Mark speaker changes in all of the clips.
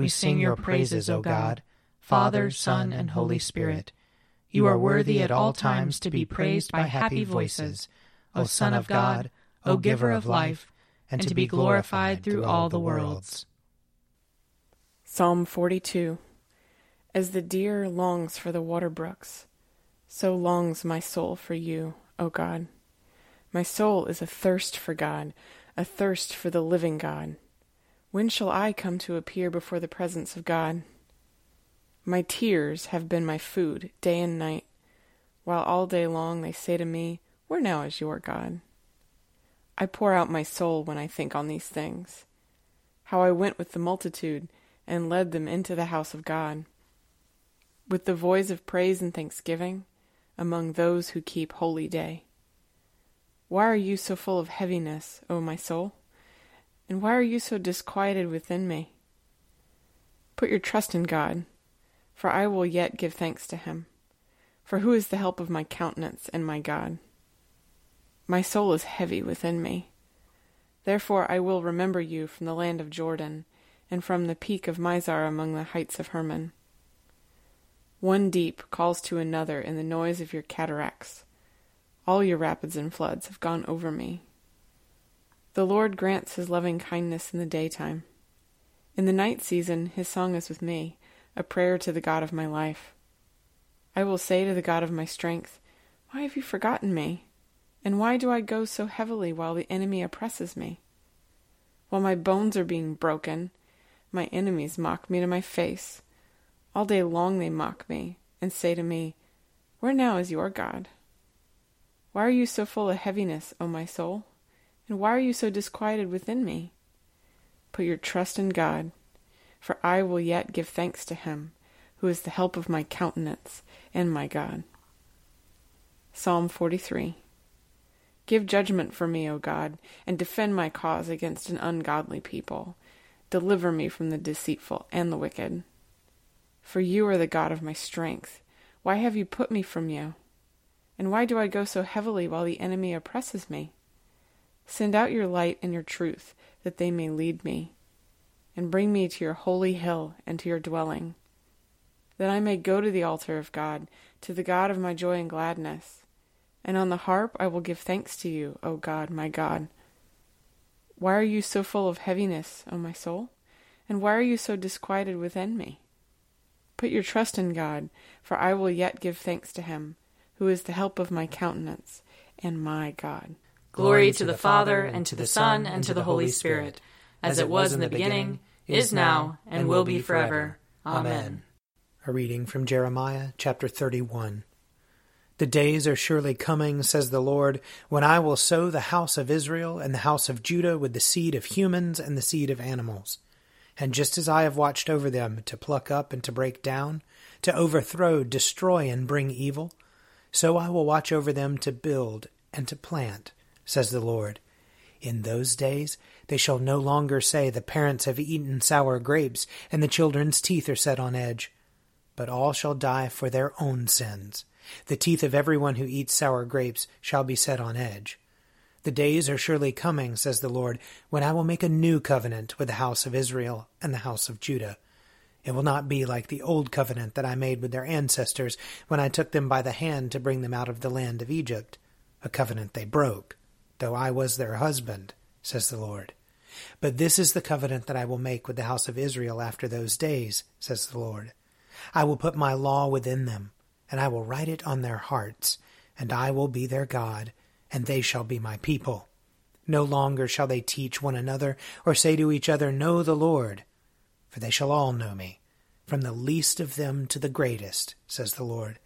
Speaker 1: we sing your praises, O God, Father, Son, and Holy Spirit. You are worthy at all times to be praised by happy voices, O Son of God, O Giver of life, and to be glorified through all the worlds.
Speaker 2: Psalm 42 As the deer longs for the water brooks, so longs my soul for you, O God. My soul is athirst for God, athirst for the living God. When shall I come to appear before the presence of God? My tears have been my food day and night, while all day long they say to me, Where now is your God? I pour out my soul when I think on these things, how I went with the multitude and led them into the house of God, with the voice of praise and thanksgiving among those who keep holy day. Why are you so full of heaviness, O my soul? And why are you so disquieted within me? Put your trust in God, for I will yet give thanks to him. For who is the help of my countenance and my God? My soul is heavy within me. Therefore I will remember you from the land of Jordan, and from the peak of Mizar among the heights of Hermon. One deep calls to another in the noise of your cataracts. All your rapids and floods have gone over me. The Lord grants his loving kindness in the daytime. In the night season, his song is with me, a prayer to the God of my life. I will say to the God of my strength, Why have you forgotten me? And why do I go so heavily while the enemy oppresses me? While my bones are being broken, my enemies mock me to my face. All day long they mock me, and say to me, Where now is your God? Why are you so full of heaviness, O my soul? And why are you so disquieted within me? Put your trust in God, for I will yet give thanks to him, who is the help of my countenance and my God. Psalm 43 Give judgment for me, O God, and defend my cause against an ungodly people. Deliver me from the deceitful and the wicked. For you are the God of my strength. Why have you put me from you? And why do I go so heavily while the enemy oppresses me? Send out your light and your truth, that they may lead me, and bring me to your holy hill and to your dwelling, that I may go to the altar of God, to the God of my joy and gladness. And on the harp I will give thanks to you, O God, my God. Why are you so full of heaviness, O my soul? And why are you so disquieted within me? Put your trust in God, for I will yet give thanks to him who is the help of my countenance and my God.
Speaker 3: Glory to the Father, and to the Son, and to the Holy Spirit, as it was in the beginning, is now, and will be forever. Amen.
Speaker 1: A reading from Jeremiah chapter 31. The days are surely coming, says the Lord, when I will sow the house of Israel and the house of Judah with the seed of humans and the seed of animals. And just as I have watched over them to pluck up and to break down, to overthrow, destroy, and bring evil, so I will watch over them to build and to plant, says the Lord. In those days they shall no longer say, The parents have eaten sour grapes, and the children's teeth are set on edge. but all shall die for their own sins. The teeth of everyone who eats sour grapes shall be set on edge. The days are surely coming, says the Lord, when I will make a new covenant with the house of Israel and the house of Judah. It will not be like the old covenant that I made with their ancestors when I took them by the hand to bring them out of the land of Egypt, a covenant they broke, though I was their husband, says the Lord. But this is the covenant that I will make with the house of Israel after those days, says the Lord. I will put my law within them, and I will write it on their hearts, and I will be their God, and they shall be my people. No longer shall they teach one another, or say to each other, Know the Lord, for they shall all know me, from the least of them to the greatest, says the Lord.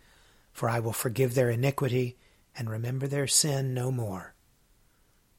Speaker 1: For I will forgive their iniquity, and remember their sin no more.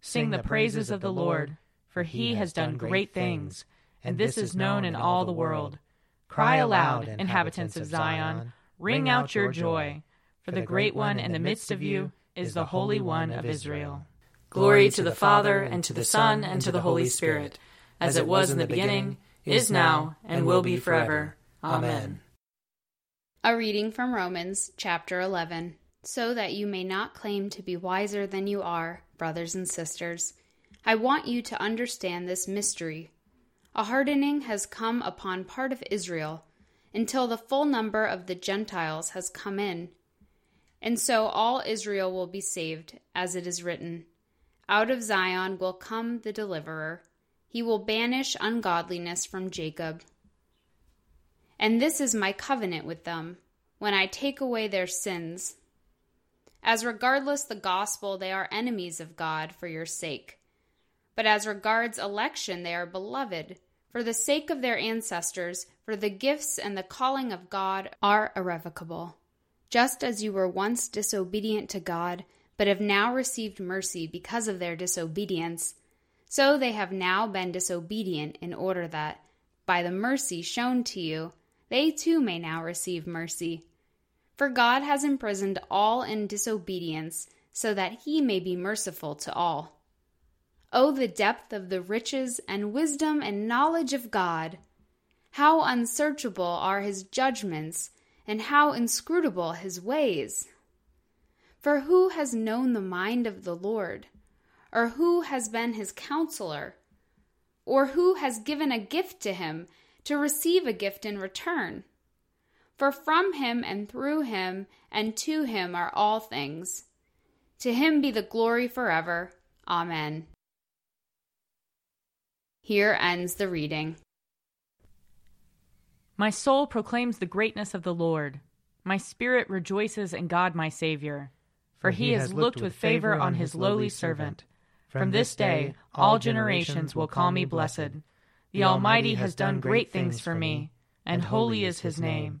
Speaker 3: Sing the praises of the Lord, for he has done great things, and this is known in all the world. Cry aloud, inhabitants of Zion. Ring out your joy, for the great one in the midst of you is the Holy One of Israel. Glory to the Father, and to the Son, and to the Holy Spirit, as it was in the beginning, is now, and will be forever. Amen.
Speaker 4: A reading from Romans chapter 11. So that you may not claim to be wiser than you are, brothers and sisters, I want you to understand this mystery. A hardening has come upon part of Israel until the full number of the Gentiles has come in. And so all Israel will be saved, as it is written Out of Zion will come the deliverer. He will banish ungodliness from Jacob. And this is my covenant with them, when I take away their sins. As regardless the gospel, they are enemies of God for your sake. But as regards election, they are beloved for the sake of their ancestors, for the gifts and the calling of God are irrevocable. Just as you were once disobedient to God, but have now received mercy because of their disobedience, so they have now been disobedient in order that, by the mercy shown to you, they too may now receive mercy. For God has imprisoned all in disobedience, so that he may be merciful to all. Oh, the depth of the riches and wisdom and knowledge of God! How unsearchable are his judgments, and how inscrutable his ways! For who has known the mind of the Lord? Or who has been his counselor? Or who has given a gift to him to receive a gift in return? For from him and through him and to him are all things. To him be the glory forever. Amen. Here ends the reading.
Speaker 3: My soul proclaims the greatness of the Lord. My spirit rejoices in God my Saviour. For he has looked with favor on his lowly servant. From this day all generations will call me blessed. The Almighty has done great things for me, and holy is his name.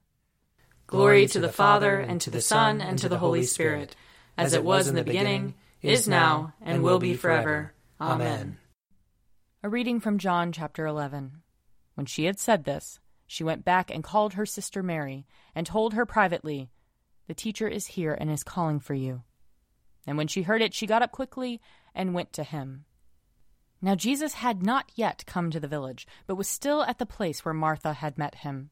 Speaker 3: Glory to the Father, and to the Son, and to the Holy Spirit, as it was in the beginning, is now, and will be forever. Amen. A reading from John chapter 11. When she had said this, she went back and called her sister Mary, and told her privately, The teacher is here and is calling for you. And when she heard it, she got up quickly and went to him. Now Jesus had not yet come to the village, but was still at the place where Martha had met him.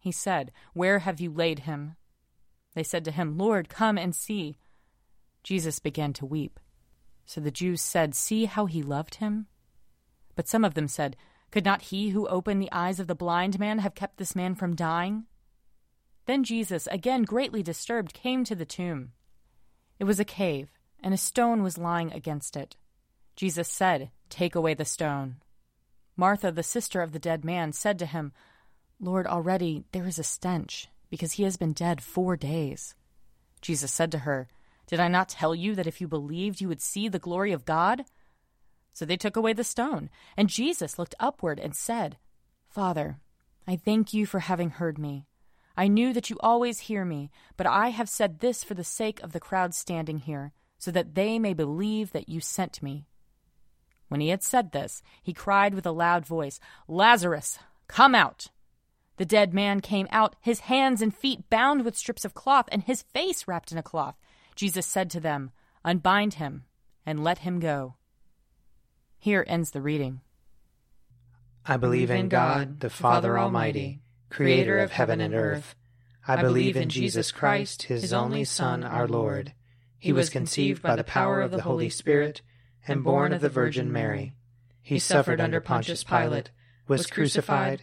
Speaker 3: He said, Where have you laid him? They said to him, Lord, come and see. Jesus began to weep. So the Jews said, See how he loved him? But some of them said, Could not he who opened the eyes of the blind man have kept this man from dying? Then Jesus, again greatly disturbed, came to the tomb. It was a cave, and a stone was lying against it. Jesus said, Take away the stone. Martha, the sister of the dead man, said to him, Lord, already there is a stench, because he has been dead four days. Jesus said to her, Did I not tell you that if you believed you would see the glory of God? So they took away the stone, and Jesus looked upward and said, Father, I thank you for having heard me. I knew that you always hear me, but I have said this for the sake of the crowd standing here, so that they may believe that you sent me. When he had said this, he cried with a loud voice, Lazarus, come out! The dead man came out, his hands and feet bound with strips of cloth, and his face wrapped in a cloth. Jesus said to them, Unbind him and let him go. Here ends the reading.
Speaker 1: I believe in God, the Father Almighty, creator of heaven and earth. I believe in Jesus Christ, his only Son, our Lord. He was conceived by the power of the Holy Spirit and born of the Virgin Mary. He suffered under Pontius Pilate, was crucified,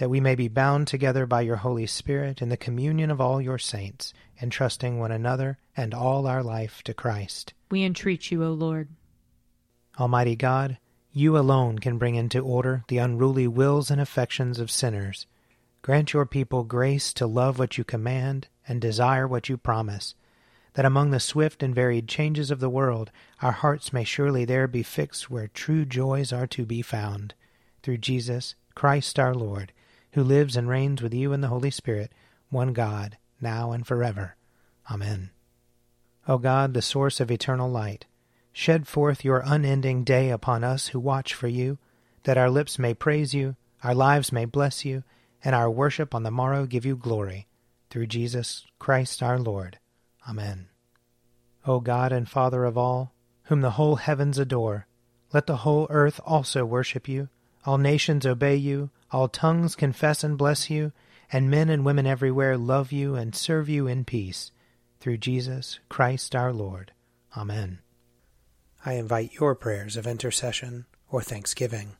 Speaker 1: that we may be bound together by your Holy Spirit in the communion of all your saints, entrusting one another and all our life to Christ.
Speaker 3: We entreat you, O Lord.
Speaker 1: Almighty God, you alone can bring into order the unruly wills and affections of sinners. Grant your people grace to love what you command and desire what you promise, that among the swift and varied changes of the world our hearts may surely there be fixed where true joys are to be found. Through Jesus Christ our Lord, who lives and reigns with you in the Holy Spirit, one God, now and forever. Amen. O God, the source of eternal light, shed forth your unending day upon us who watch for you, that our lips may praise you, our lives may bless you, and our worship on the morrow give you glory. Through Jesus Christ our Lord. Amen. O God and Father of all, whom the whole heavens adore, let the whole earth also worship you, all nations obey you, all tongues confess and bless you, and men and women everywhere love you and serve you in peace. Through Jesus Christ our Lord. Amen. I invite your prayers of intercession or thanksgiving.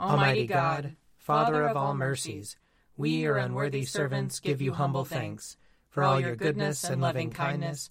Speaker 5: Almighty God, Father of all mercies, we, your unworthy servants, give you humble thanks for all your goodness and loving kindness